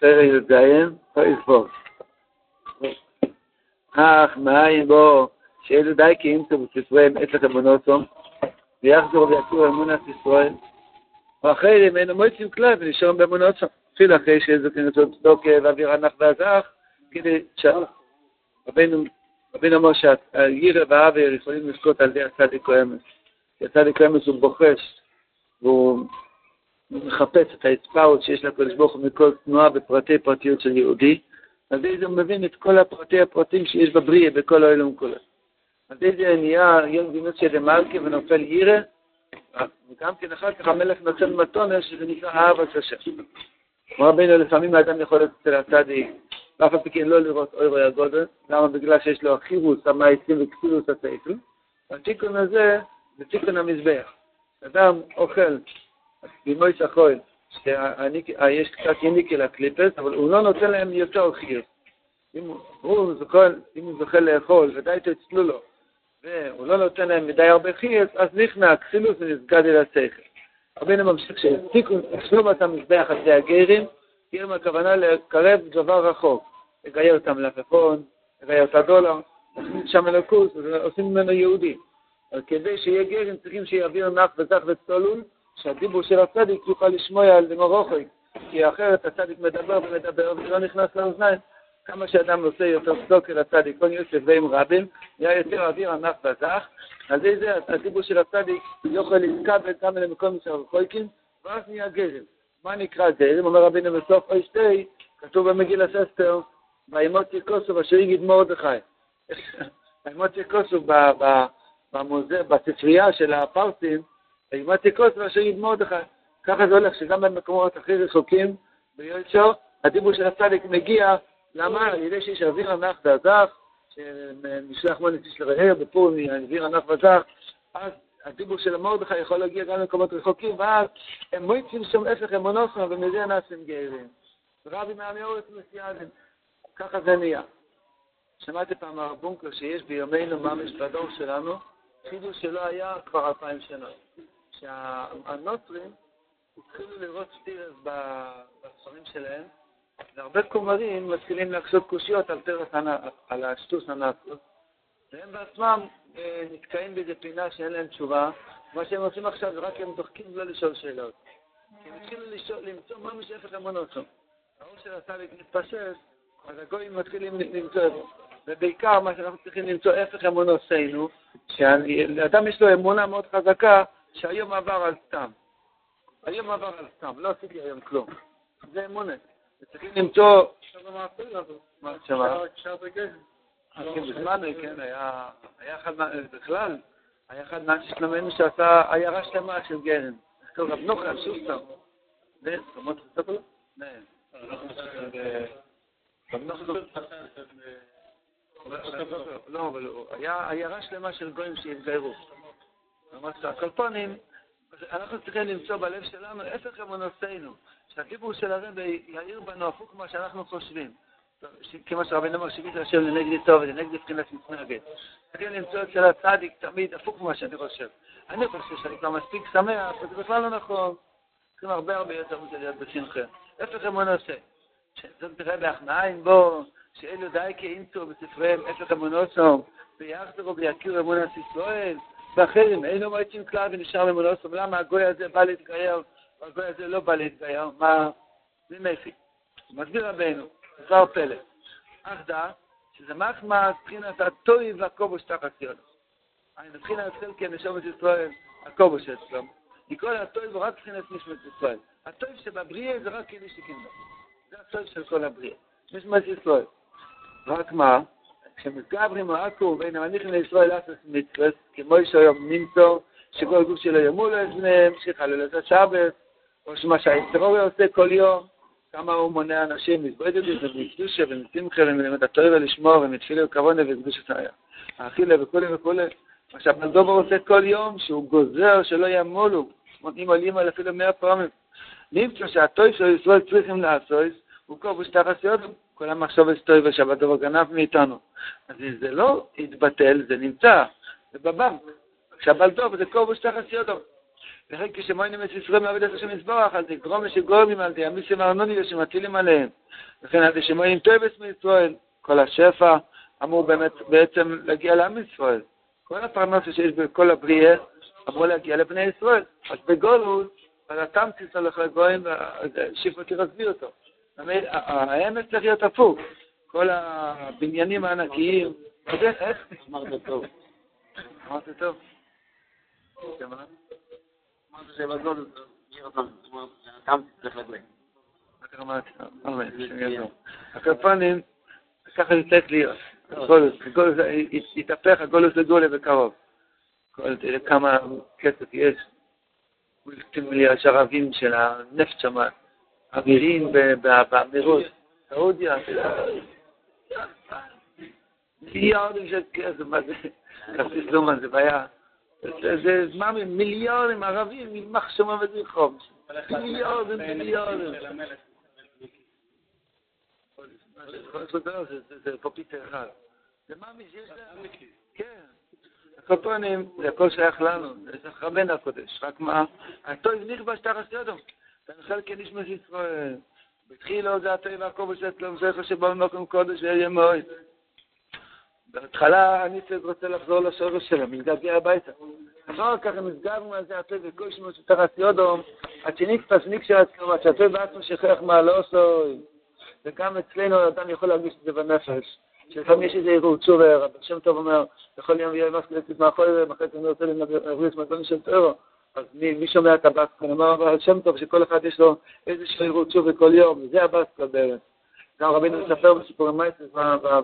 פרק י"ז, פרק וורט. אך מאין בו שאלו די כי ימצאו בספריהם אצלך אמונותו, ויחזור ויכירו אמונת ישראל, ואחרי ממנו מועצים כלל ונשארים באמונותו, אפילו אחרי שזוכים לצוד צדוקה ואוויר הנח והזך, כדי שרבנו אמר שהירא והעבר יכולים לזכות על ידי הצדיק או אמס. כי הצדיק או אמס הוא בוחש, והוא מחפש את ההצפעות שיש לקדוש ברוך הוא מכל תנועה בפרטי פרטיות של יהודי, על ידי זה הוא מבין את כל הפרטי הפרטים שיש בבריאה, בכל העולם כולו. על ידי זה נהיה יום גינוס של מלכה ונופל ירא, וגם כן אחר כך המלך נותן מתונה שזה נקרא אהבת השם. כמו רבינו, לפעמים האדם יכול להיות אצל הצדיק, ואף על פי כן לא לראות אוירוי הגודל, למה? בגלל שיש לו חירוס, המעצים וכפילוס הסייכל. התיקון הזה זה תיקון המזבח. אדם אוכל בימוי שחול, שיש קצת יניקי לקליפס, אבל הוא לא נותן להם יותר חיר. אם הוא זוכה לאכול ודי תצלו לו, והוא לא נותן להם מדי הרבה חיר, אז נכנע כסילוס ונסגד אל השכל. רבינו ממשיך שוב את המזבח על ידי הגרים, גרים הכוונה לקרב דבר רחוק, לגייר את המלפפון, לגייר את הדולר, להכניס שם אלוקוס, עושים ממנו יהודי. אבל כדי שיהיה גרים צריכים שיעביר נח וזך וצולול, שהדיבור של הצדיק יוכל לשמוע על דמורוכוי, כי אחרת הצדיק מדבר ומדבר וזה לא נכנס לאוזניים. כמה שאדם עושה יותר צדוק אל הצדיק, כל יוסף ועם רבים, נהיה יותר אוויר ענף וזך, על ידי זה הדיבור של הצדיק יוכל להתקבל גם למקום של הרחוקים, ואז נהיה גרם. מה נקרא גרם? אומר רבינו בסוף אוי שתי, כתוב במגילת אסתר, וימות כוסוב אשר יגיד מרדכי. וימות כוסוב בספרייה של הפרסים, וימתי כוס ואשר יד מרדכי. ככה זה הולך, שגם במקומות הכי רחוקים ביושו, הדיבור של הצדיק מגיע, למה? על ידי שיש אוויר הנח והזך, שנשלח מוניס איש לרעהו בפורים, אוויר הנח והזך, אז הדיבור של מרדכי יכול להגיע גם למקומות רחוקים, ואז הם מויצים שם הפך אמונוסם, ומזה נעשים גאים. רבי מעמי אורץ מסייאזם, ככה זה נהיה. שמעתי פעם הרב בונקר שיש בימינו ממש בדור שלנו, חידוש שלא היה כבר אלפיים שנה. שהנוצרים התחילו לראות שטירס בספרים שלהם, והרבה כומרים מתחילים להקשות קושיות על, על השטוס הנאצות, והם בעצמם אה, נתקעים באיזה פינה שאין להם תשובה, מה שהם עושים עכשיו זה רק הם דוחקים לא לשאול שאלות. הם התחילו למצוא מה משייכת למונוסום. האור של הסליק מתפשט, אז הגויים מתחילים למצוא את זה. ובעיקר מה שאנחנו צריכים למצוא הפך אמונוסינו, שאדם יש לו אמונה מאוד חזקה, שהיום עבר על סתם. היום עבר על סתם, לא עשיתי היום כלום. זה אמונה. וצריכים למצוא... מה שמה? בזמן, כן, היה אחד, בכלל, היה אחד מהאנשים שלמדנו שעשה עיירה שלמה של גרם. איך קוראים רב נוחם שוסטר. לא, אבל היה עיירה שלמה של גויים שהתגיירו. ממש הקלפונים, אנחנו צריכים למצוא בלב שלנו הפך אמונותינו, שהדיבור של הרבי יאיר בנו הפוך ממה שאנחנו חושבים. כמו שרבי אמר, שיבית השם לנגדי טוב ולנגדי מבחינת מתנגד. צריכים למצוא אצל הצדיק תמיד הפוך ממה שאני חושב. אני חושב שאני כבר מספיק שמח, וזה בכלל לא נכון. צריכים הרבה הרבה יותר מזה להיות בשמחה. הפך אמונותינו. זאת תראה בהכנעין בו, שאלו די כאימצו בספריהם הפך אמונותינו, ויחזרו ויכירו אמונת ישראל. ואחרים, אינו מועצים כלל ונשאר ממונוסום, למה הגוי הזה בא להתגייר, והגוי הזה לא בא להתגייר, מה, זה מפי. מסביר רבנו, דבר פלא. אך דע, שזה מחמא מבחינת הטוי והכובוש תחת ידו. אני מבחינת התחיל כנשומת ישראל, הכובוש אצלו. מכל הטוי הוא רק מבחינת נשמת ישראל. הטוי שבבריאה זה רק כדי שכנדו. זה הטוי של כל הבריאה. נשמת ישראל. רק מה? כשמתגברים העכו בין המניחים לישראל לעשות מצוות, כמו שהיום נמצא, שכל גוף שלו ימול לאזניהם, שיחלל את השבת, או שמה שהאיסטרוריה עושה כל יום, כמה הוא מונע אנשים להתבודד את זה, ומקדושה ומשמחה ומלמד התואר ולשמור ומתפילה וכוונה וקדושת היה. האכילה וכולי וכולי. מה שהבנדובר עושה כל יום, שהוא גוזר שלא ימולו, מותנים עולים על אפילו מאה פעמים. נמצא שהטוי של ישראל צריכים לעשות, הוא כובוש תחת יודו. כל המחשבת טוב ושבת דבר גנב מאיתנו. אז אם זה לא התבטל, זה נמצא, זה בבנק. שבת טוב זה כובוש תחת יודו. וכן כשמוינים את ישראל מעבד את השם יזברך, אז יגרום לשגורמים על דימיסים ארנוני שמטילים עליהם. לכן עד שמועים טויבס מישראל, כל השפע אמור באמת בעצם להגיע לעם ישראל. כל הפרנסה שיש בכל הבריאה אמור להגיע לבני ישראל. אז בגולות, על התמציס הולך לגויים, שיפוטי רסביר אותו. האמת צריך להיות הפוך. כל הבניינים הענקיים, איך? אמרת טוב. אמרת טוב. אמרת צריך. הקרפונים, ככה זה צריך להיות. יתהפך הגולוס לגולה בקרוב. כמה כסף יש. מיליארד ערבים של הנפט שם, אמירים באמירות, סעודיה. מיליארדים של כסף, מה זה? כרטיס לומן זה בעיה. זה זמן מיליארדים ערבים, יימח שמה וזכרום. מיליארדים, מיליארדים. זה פה פיצה אחד. זה מאמי שיש להם... כן. הקופונים, זה הכל שייך לנו, זה רבנו הקודש. רק מה? הטוב נכבש תחת יודום. תנחל כנשמש ישראל. בתחילו זה הטוב והכובש אצלם זכר שבא במקום קודש ויהיה מאוד. בהתחלה אני רוצה לחזור לשורש שלו, מתגעגע הביתה. אחר כך הם נסגרנו על זה הטוב וכל שמות שתחת יודום, עד שנקפס נקשה עצמו, עד שהטוב בעצמו שכח מה לא עשוי. וגם אצלנו אדם יכול להרגיש את זה בנפש. שלפעמים יש איזה ערעור תשובה, רבי שם טוב אומר, יכול יום יהיה מסקלטית מאחורי זה, זה אני רוצה להבריץ מהדברים של טרו. אז מי, מי שומע את הבסקל? אמר רבי שם טוב שכל אחד יש לו איזשהו ערעור תשובה כל יום, וזה הבסקל בערך. גם רבינו מספר בסיפור המייסס,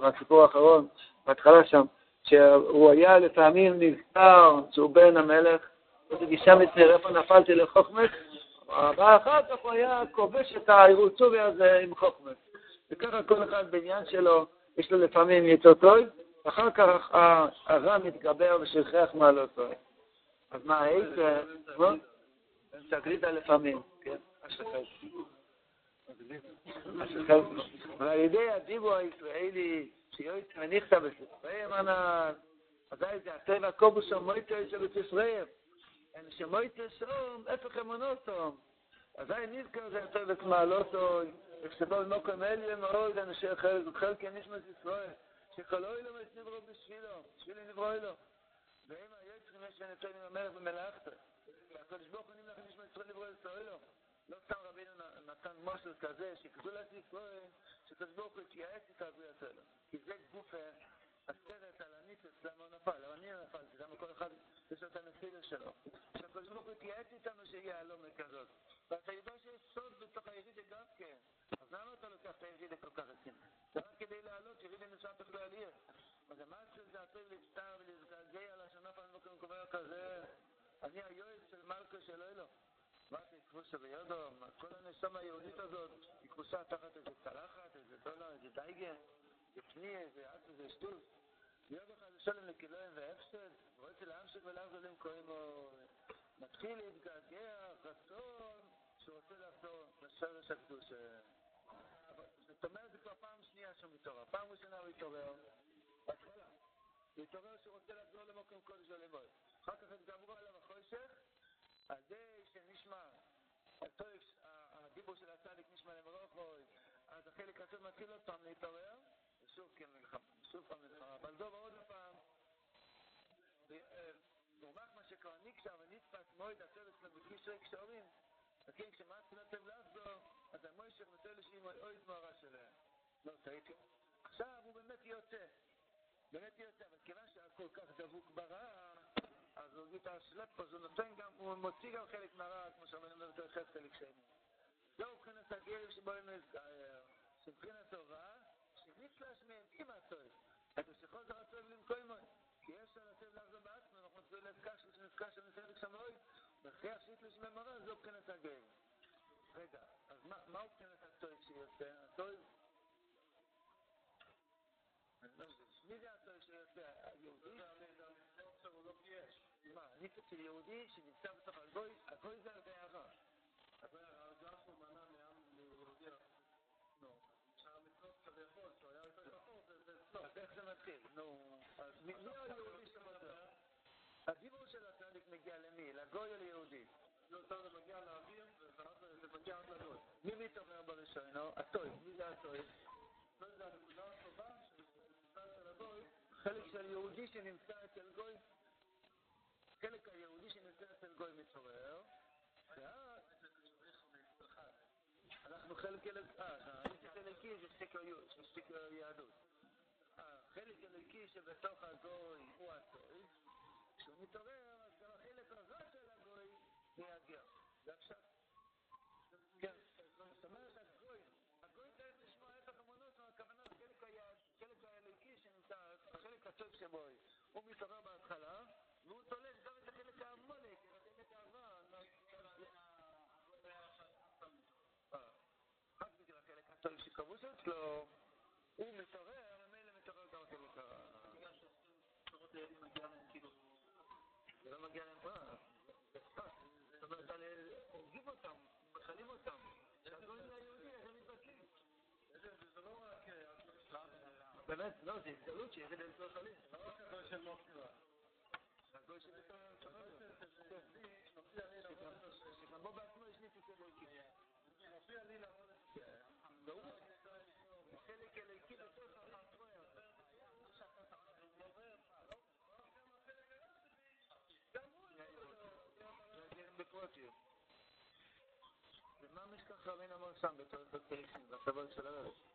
בסיפור האחרון, בהתחלה שם, שהוא היה לפעמים נזכר שהוא בן המלך, איזה גישה מצנר, איפה נפלתי לחוכמת, ואחר כך הוא היה כובש את הערעור תשובה הזה עם חוכמת. וככה כל אחד בעניין שלו, יש לו לפעמים יותר טוב, ואחר כך הרע מתגבר ושכח מה לא טוב. אז מה וואס? בוא, שגרידה לפעמים, כן? השחל. השחל. על ידי הדיבו הישראלי, שיועץ מניחת בספרי המנן, עדיין זה הטבע קובוס המויטה של את ישראל. אין שמויטה שום, איפה כמונותום. עדיין נזכר זה הטבע כמעלותו, וכשבו במוקם אלי למאוד, אני שחל, וכל כן נשמע את ישראל. שכל אוי לו, יש נברו בשבילו, בשבילי נברו אלו. ואם היה... יש שנתן עם המלך במלאכתו. והקדוש ברוך הוא נמלך נשמת ישראל נברו אילו. לא סתם רבינו נתן מושל כזה, שגדולת ישראל, שקדוש ברוך הוא התייעץ איתה ויעשה לו. כי זה גוף הסרט על הניצוץ, למה הוא נפל? למה אני נפלתי? למה כל אחד יש לו את הנפילה שלו? שהקדוש ברוך הוא התייעץ איתנו שיהיה הלומה כזאת. ואתה יודע שיש סוד בתוך הירידה גם כן. אז למה אתה לוקח את הירידה כל כך רציני? רק כדי לעלות, אז מה שזה הטוב להצטער ולהתגעגע על השנה פעם במקום קובע כזה? אני היועץ של מלכה של אלו. מה זה כבושה ביודו? כל הנשמה היהודית הזאת היא כבושה תחת איזה צלחת, איזה דולר, איזה דייגן, בפני איזה עץ, איזה שטות. יום אחד לשלם לכילויים והפסד, ורוצה להמשיך ולחזור למקומו. מתחיל להתגעגע, רצון, שהוא רוצה לחזור לשורש הקדושה. זאת אומרת, זה כבר פעם שנייה שהוא מתעורר. פעם ראשונה הוא התעורר, בהתחלה. הוא התעורר שהוא רוצה לחזור למקום קודש ולמוד. אחר כך התגברו עליו החושך, על זה שנשמע, הדיבור של הצדיק נשמע למרוחוי, אז החלק הזה מתחיל עוד פעם להתעורר, ושוב כמלחמה, שוב פעם מלחמה. אבל זו ועוד פעם, לעומת מה שכבר נקשה ונתפס מועד הצוות שלו בקשרי קשרים, וכן כשמעצים לטב לחזור, אז המוישך נותן לשאימו אוי זמורה שלהם. לא טעיתי. עכשיו הוא באמת יוצא. באמת יוצא, אבל כיוון שהיה כל כך דבוק ברע, אז הוא את השלפ, אז הוא נותן גם, הוא מוציא גם חלק מהרע, כמו שאומרים, אומר יותר חלק שני. זהו מבחינת הגר שבו הם נזכר, שבחינת טובה, שנצלש מהם עם הטוב. אז שכל זה הטוב למקום מוי. כי יש על הטוב לחזור בעצמו, אנחנו נצטרך להזכש, שנזכש, שנזכש שם אוי, וכריח שיתלש ממראה, זהו מבחינת הגר. רגע, אז מה הוא מבחינת הטוב שיוצא? הטוב... מי זה היהודי? מה, ניצוץ של יהודי שנמצא בתוך הגוי, הגוי זה הרבה הרע. הגוי הרע, זה אף הוא מנע מעם ליהודי נו, שהמצוות כביכול, שהוא היה יותר פחות, זה אצלו. אז איך זה מתחיל? נו, אז מי היהודי שמותר? הדיבור של הצדיק מגיע למי? לגוי או ליהודי? זה מגיע לאוויר, וזה מגיע עד לגוי. מי מתעורר בראשון? הטוי. מי זה הטוי? חלק של יהודי שנמצא אצל גוי, חלק היהודי שנמצא אצל גוי מתעורר, ואז אנחנו חלק אלוקי, אה, אלוקי זה שקר יהדות. החלק אלוקי שבתוך הגוי הוא הטוב, כשהוא מתעורר, אז גם החלק הרע של הגוי יהגר. זה עכשיו. כן, זאת אומרת, הגוי, הגוי צריך לשמוע ההפך המונוס, הכוונה החלק האלוקי שנמצא, החלק הטוב שבו הוא מתעורר בהתחלה, והוא תולש גם את החלק העמולק, את החלק הרע. רק בגלל החלק הטוב שכבוש אצלו, הוא מתעורר, ממילא מתעורר גם החלק הרע. זה לא מגיע להם פרס. זאת אומרת, הורגים אותם, מחלים אותם. שהגויים ליהודי, איך הם מתבטלים? זה לא רק... באמת, לא, זה הזדלות שיש את זה חלים. זה לא רק הגוי של מופיע. הגוי של שגם בו בעצמו יש ניתוק אלוהיקי. מופיע לי לעבוד את זה. חלק אלוהיקי בתוך הפרטרויה. בפרוטיות. ומה משכח רבין אמר שם בתור פרקטים, בסבל של הרב?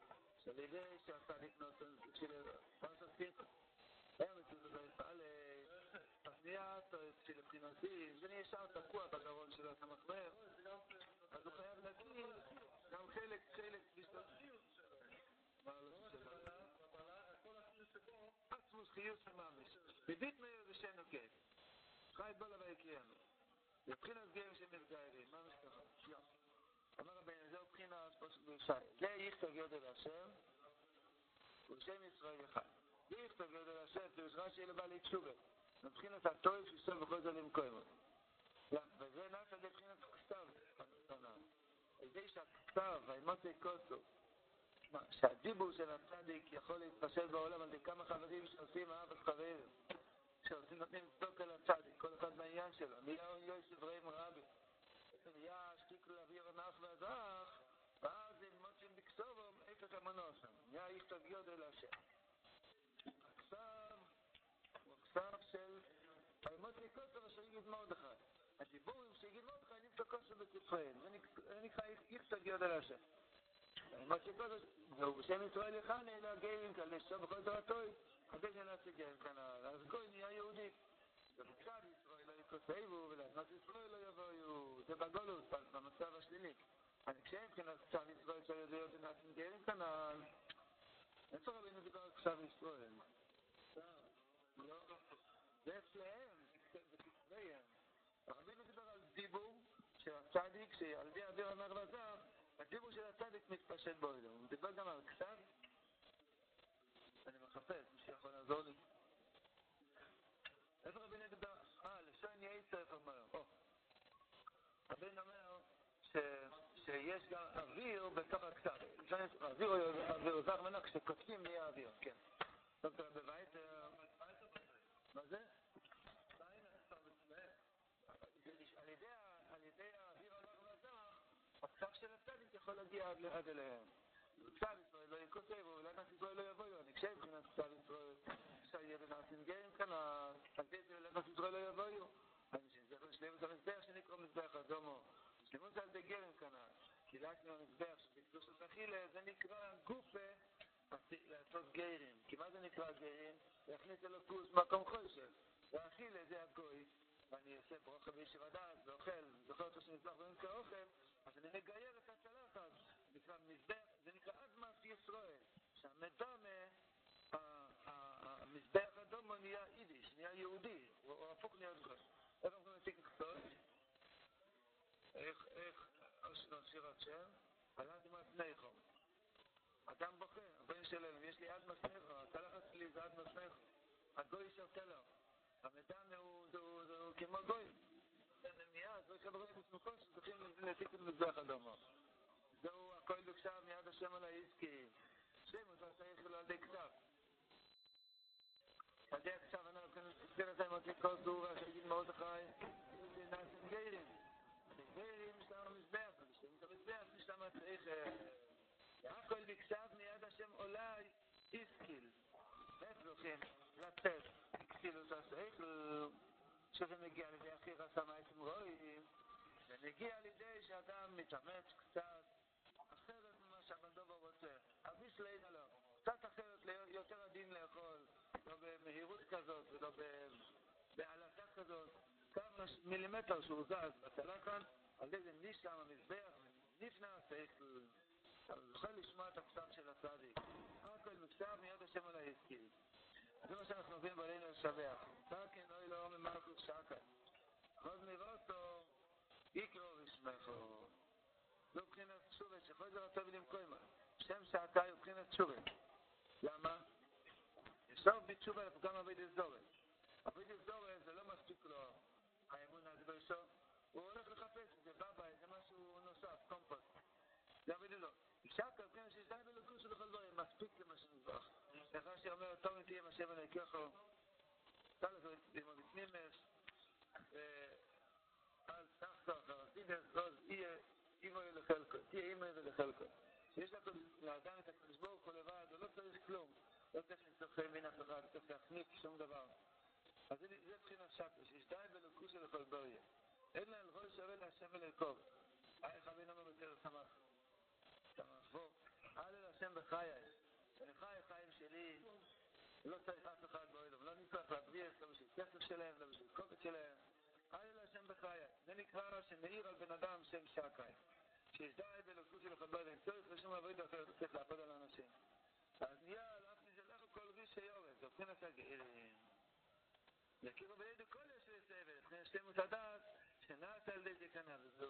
שעל ידי שהצדיק נותן, של פרשת פירקו. היה מצוות ביפעל הפנייה של מבחינתי, זה נשאר תקוע בגרון אתה מחבר, אז הוא חייב להגיד גם חלק, חלק, לא? עצמוס חיוס הממש, בבית מאיר ושנו כיף, חי בו לבי יקריאנו. מבחינת גאים שמתגיירים, מה אמר רבינו, זהו בחינת זה יכתוב יודל השם ולשם ישראל אחד. זה יכתוב יודל השם, פירוש רש"י לבא להתשובה. מבחינת הטוב שיסול בכל זה למקומו. וזה נעשה לבחינת כתב, זה שהכתב, האמוצי קוסו, שהדיבור של הצדיק יכול להתפשט בעולם על ידי כמה חברים שעושים אהבת חברים. שעושים נותנים צדוק על הצדיק, כל אחד מהעניין שלו. נהיה יוסף רעים רבי. להביא רנח והזך, ואז הם מוצאים בקסובום איפת המנוסם. נהיה יכתוב יודל השם. הכסב הוא הכסב של המוציא כוסף אשר יגיד מרדכי. הדיבורים שיגיד מרדכי נמצא כוסף בספריהם. זה נקרא יכתוב יודל השם. המוציא כוסף, והוא בשם ישראל יחנה, אלא גאים כאלה, שוב בכל תורתו. כדי שנעשה גאים כנ"ל, אז גוי נהיה יהודי. ובצד ישראל יקוסבו ולעשות ישראל לא יבואו, זה בגולות, במצב השלילי. אני כשאין מבחינת כתב ישראל של יודעות ונעשים גאים כנ"ל, איפה רבינו דיבר כתב ישראל? זה אצלהם, זה כתביהם. רבינו דיבר על דיבור של הצדיק, שעל ידי אוויר אמר לזר, הדיבור של הצדיק מתפשט בו. הוא דיבר גם על כתב אני מחפש, מי שיכול לעזור לי. איפה רבי נגדה? אה, לשון יצר אומר. רבין אומר שיש גם אוויר בתוך הכתב. אוויר הוא זר מנה כשכותבים נהיה אוויר, כן. דוקטור בבית... מה זה? על ידי האוויר הזר, הכתב של הצדיק יכול להגיע עד אליהם. ישראל לא נעש ישראל לא יבואו, אני חושב מבחינת כתב ישראל, שיהיה ונעשים גאים כאן, על זה אולי נעש ישראל לא יבואו. אני שזכר שלם את המזבח שנקרא מזבח אדומו. שלמות על די גרם כאן, קילקנו המזבח שזה קדושת אכילה, זה נקרא גופה לעשות גרים. נקרא גרים? להכניס אלוקוס מקום חושב. והאכילה זה הגוי. ואני עושה ברוכה בישיב הדעת ואוכל, זוכר אותו שנצלח באמצע האוכל, אז אני מגייר את הצלחת, נקרא מזבח, זה נקרא אדמת ישראל, שהמדמה, המזבח אדומו נהיה יידיש, נהיה יהודי, הוא הפוך נהיה זוכר. איך אנחנו נציג קצות? איך, איך, שיר השם, על אדמת ניחו. אדם בוכה, הבן שלנו, יש לי אדמת ניחו, צלחת שלי זה עד נשמך. הגוי של צלח. המדם הוא כמו גוי. זה ממייה, זה יש לברות מסמכות שצריכים לנסיק את מזרח אדמה. זהו הכל דוקשה מיד השם על העסקי. שם, הוא צריך לו על די כתב. אז איך עכשיו אני רוצה להסתכל את זה עם עוד כל זורה שהגיד מאוד אחרי. זה נעשם גיירים. גיירים שלם המזבח, ושתם את המזבח, ושתם את איך... יעקול ביקשה איך זוכים? לצאת, כסילוס השכל, שזה מגיע על ידי הכי רסה מעצם רואים, זה מגיע על ידי שאדם מתאמץ קצת אחרת ממה שהבנדובר רוצה. אביס ליד עליו, קצת אחרת, יותר עדין לאכול, לא במהירות כזאת ולא בעלתה כזאת. כמה מילימטר שהוא זז בצלחת, על ידי ניסה המזבח, נפנה השכל. אתה זוכר לשמוע את הפסם של הצדיק. הכל מקצב מיד השם על ההזכיר. זה מה שאנחנו מבינים בעלינו לשבח. תקן אוי לא ממלכוס שקה. עוד נראה אותו, יקרו ושמחו. לא מבחינת תשובה, שכל זה רצה ולמקוימה. שם שעתה הוא מבחינת תשובה. למה? יסוף בתשובה לפעמים גם עבד אזורת. עבד אזורת זה לא מספיק לו האמון הגדול הוא הולך לחפש, זה בבית, זה משהו נוסף, קומפוסט. זה עבד אזורת. שאַקע קען זיי זיין אין לוקוס דאָ גאַלוי מאַספיק למא שנזאַך איך האָב שיער מיר טאָג די מאַשע פון קעכו טאָל זוי די מאַדיצנימס אַ שאַכט דאָ די דאָ זאָל יא אימער אין לחלק די אימער אין לחלק יש לאט נאָדן אַ קלסבור קול וואַד לא צריך כלום. לא צריך לצחק מן התורה לא צריך להחניף שום דבר. אז זה זה בחינה שאַט יש דאי בלוקוס דאָ גאַלוי אין אַל רוש שבל השבל קוב איך אבינו מבטר סמך תמכבו, הלל השם בחיי. חי חיים שלי, לא צריך אף אחד באוילום, לא נצטרך להבריח, לא בשביל כסף שלהם, לא בשביל קובץ שלהם. הלל השם בחיי. זה נקרא שמאיר על בן אדם שם שקאי. שיש די בלוקות של אחד אין צריך לשום עבודה אחרת, צריך לעבוד על אנשים. אז נהיה, על אף מזה לך כל ריש שיורד, זה את הגאירים. יכירו בידי כל יש לסבל, לפני שלמות הדעת, שנעשה על ידי כנ"ל,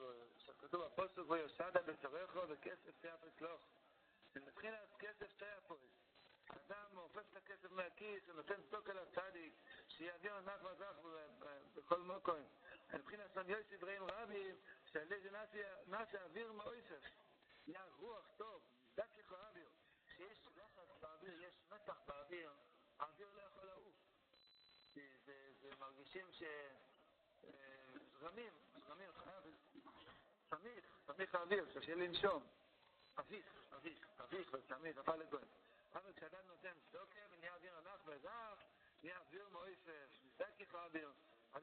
כתוב הפוסק ויוסדה בצורךו וכסף תיאפס לוך. מבחינת כסף תיאפס. אדם אופף את הכסף מהכיס ונותן סטוק על הצדיק, שיעביר נח וזך בכל מקום. מבחינת סון יוסי דברים רבים, שעל ידי נעשה אוויר מאויסף. נהיה רוח טוב, דק אוויר. כשיש לחץ באוויר, יש מתח באוויר, האוויר לא יכול לעוף. זה מרגישים ש... זרמים, זרמים, סמיך, סמיך האוויר, קשה לנשום. אביך, אביך, אביך וסמיך, נפל לגוי. אבל כשאדם נותן סטוקר ונהיה אוויר ענך וזך, נהיה אוויר מויסף, נזדק האוויר. אז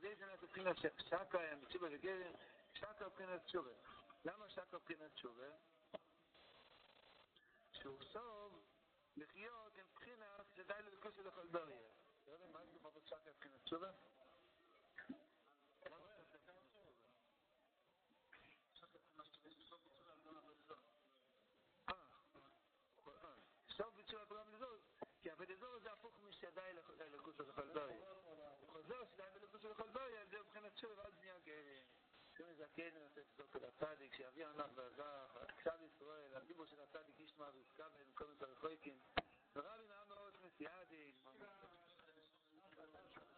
זה שנה מבחינת שקה, הם תשובה וגרם, שקה מבחינת תשובה. למה שקה מבחינת תשובה? שהוא סוב לחיות עם בחינת שדי ללכוס לכל בריא. אתה יודע מה זה מבחינת שקה מבחינת תשובה? שעדיין ללכוס של חלדוי. חוזר שעדיין ללכוס של חלדוי, זה מבחינת שוב, אז נהיה גאה. שום זקן נעשה את זאת על הצדיק, שאבי ענף ועזר, עכשיו ישראל, הדיבור של הצדיק ישמע ועסקה בין כל מיני תרחויקים. ורבי נעמה עוד מסיעדי, נמחה.